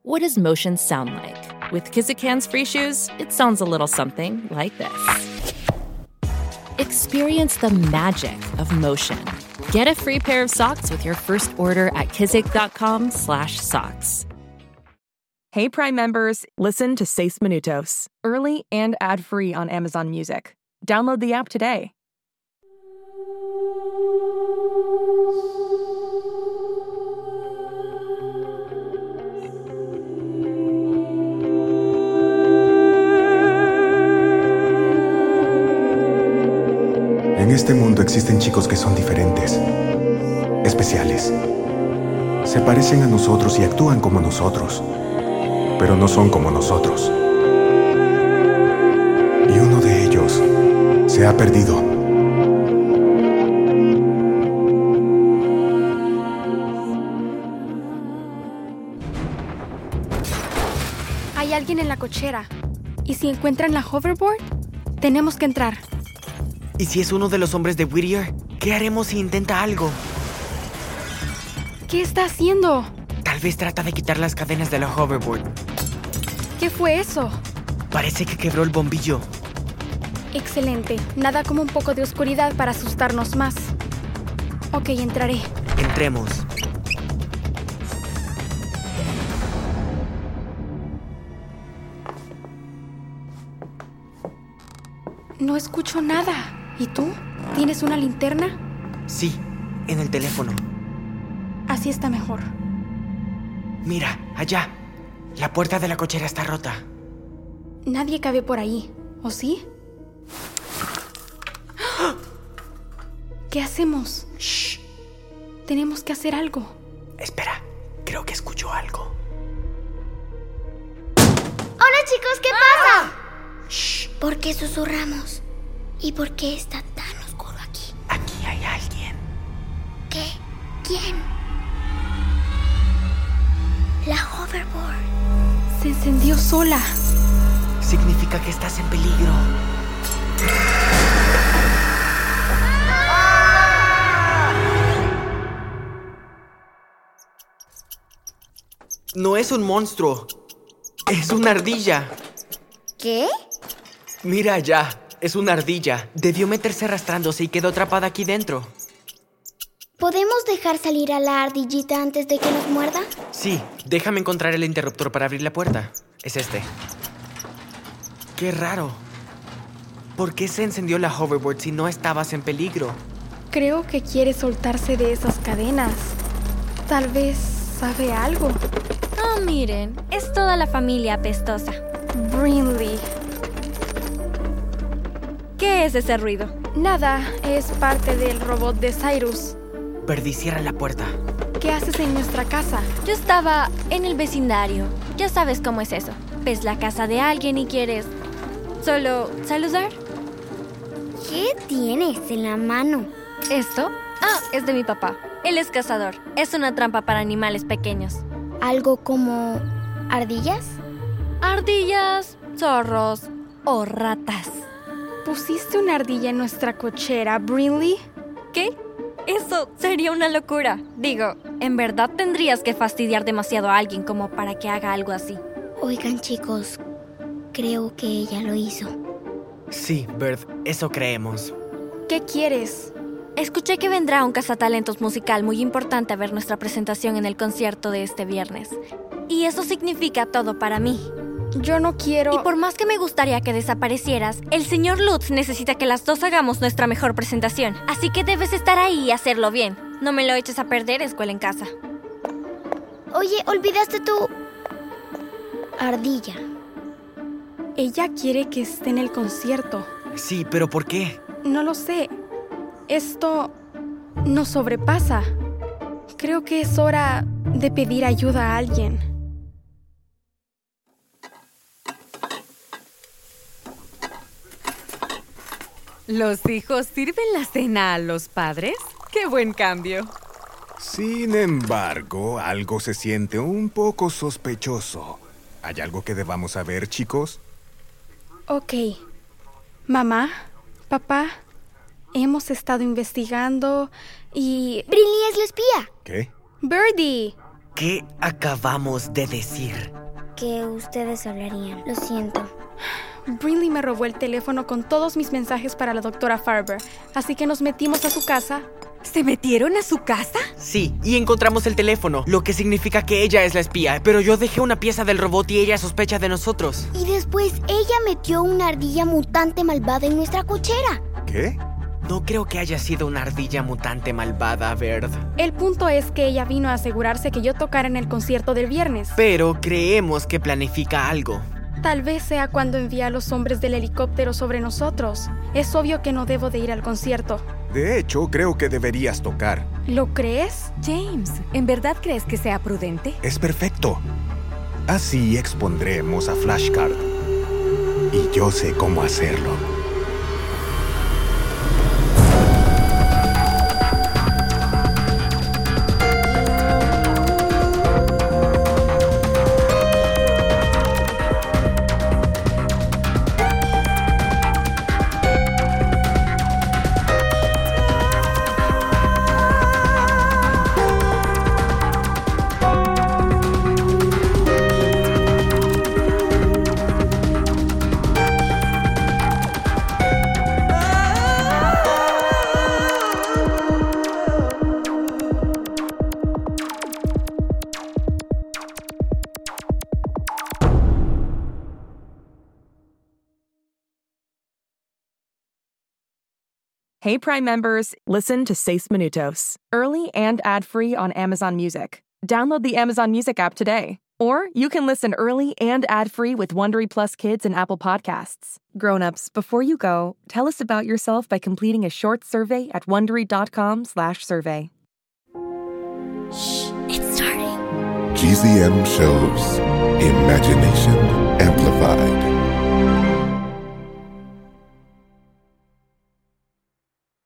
What does motion sound like? With Kizikans free shoes, it sounds a little something like this. Experience the magic of motion. Get a free pair of socks with your first order at kizik.com/socks. Hey Prime members, listen to Seis Minutos, early and ad-free on Amazon Music. Download the app today. Existen chicos que son diferentes, especiales. Se parecen a nosotros y actúan como nosotros, pero no son como nosotros. Y uno de ellos se ha perdido. Hay alguien en la cochera. ¿Y si encuentran la hoverboard? Tenemos que entrar. ¿Y si es uno de los hombres de Whittier? ¿Qué haremos si intenta algo? ¿Qué está haciendo? Tal vez trata de quitar las cadenas de la hoverboard. ¿Qué fue eso? Parece que quebró el bombillo. Excelente. Nada como un poco de oscuridad para asustarnos más. Ok, entraré. Entremos. No escucho nada. ¿Y tú? ¿Tienes una linterna? Sí, en el teléfono. Así está mejor. Mira, allá. La puerta de la cochera está rota. Nadie cabe por ahí, ¿o sí? ¿Qué hacemos? Shh. Tenemos que hacer algo. Espera, creo que escucho algo. Hola chicos, ¿qué pasa? Shh. ¿Por qué susurramos? ¿Y por qué está tan oscuro aquí? Aquí hay alguien. ¿Qué? ¿Quién? La hoverboard. Se encendió sola. Significa que estás en peligro. No es un monstruo. Es una ardilla. ¿Qué? Mira allá. Es una ardilla. Debió meterse arrastrándose y quedó atrapada aquí dentro. ¿Podemos dejar salir a la ardillita antes de que nos muerda? Sí, déjame encontrar el interruptor para abrir la puerta. Es este. Qué raro. ¿Por qué se encendió la hoverboard si no estabas en peligro? Creo que quiere soltarse de esas cadenas. Tal vez sabe algo. Oh, miren, es toda la familia apestosa. Brinley. ¿Qué es ese ruido? Nada, es parte del robot de Cyrus. Verdi, cierra la puerta. ¿Qué haces en nuestra casa? Yo estaba en el vecindario. Ya sabes cómo es eso. Ves la casa de alguien y quieres solo saludar. ¿Qué tienes en la mano? ¿Esto? Ah, es de mi papá. Él es cazador. Es una trampa para animales pequeños. ¿Algo como ardillas? Ardillas, zorros o ratas. ¿Pusiste una ardilla en nuestra cochera, Brinley? ¿Qué? Eso sería una locura. Digo, en verdad tendrías que fastidiar demasiado a alguien como para que haga algo así. Oigan chicos, creo que ella lo hizo. Sí, Bert, eso creemos. ¿Qué quieres? Escuché que vendrá un cazatalentos musical muy importante a ver nuestra presentación en el concierto de este viernes. Y eso significa todo para mí. Yo no quiero... Y por más que me gustaría que desaparecieras, el señor Lutz necesita que las dos hagamos nuestra mejor presentación. Así que debes estar ahí y hacerlo bien. No me lo eches a perder, escuela en casa. Oye, olvidaste tu... ardilla. Ella quiere que esté en el concierto. Sí, pero ¿por qué? No lo sé. Esto nos sobrepasa. Creo que es hora de pedir ayuda a alguien. ¿Los hijos sirven la cena a los padres? ¡Qué buen cambio! Sin embargo, algo se siente un poco sospechoso. ¿Hay algo que debamos saber, chicos? Ok. Mamá, papá, hemos estado investigando y... Brinley es la espía. ¿Qué? Birdie. ¿Qué acabamos de decir? Que ustedes hablarían. Lo siento. Brinley me robó el teléfono con todos mis mensajes para la doctora Farber, así que nos metimos a su casa. ¿Se metieron a su casa? Sí, y encontramos el teléfono, lo que significa que ella es la espía, pero yo dejé una pieza del robot y ella sospecha de nosotros. Y después ella metió una ardilla mutante malvada en nuestra cochera. ¿Qué? No creo que haya sido una ardilla mutante malvada, Verd. El punto es que ella vino a asegurarse que yo tocara en el concierto del viernes. Pero creemos que planifica algo. Tal vez sea cuando envía a los hombres del helicóptero sobre nosotros. Es obvio que no debo de ir al concierto. De hecho, creo que deberías tocar. ¿Lo crees? James, ¿en verdad crees que sea prudente? Es perfecto. Así expondremos a Flashcard. Y yo sé cómo hacerlo. Hey Prime members, listen to Seis Minutos, early and ad-free on Amazon Music. Download the Amazon Music app today. Or you can listen early and ad-free with Wondery Plus Kids and Apple Podcasts. Grown-ups, before you go, tell us about yourself by completing a short survey at wondery.com/survey. Shh, it's starting. GZM shows Imagination Amplified.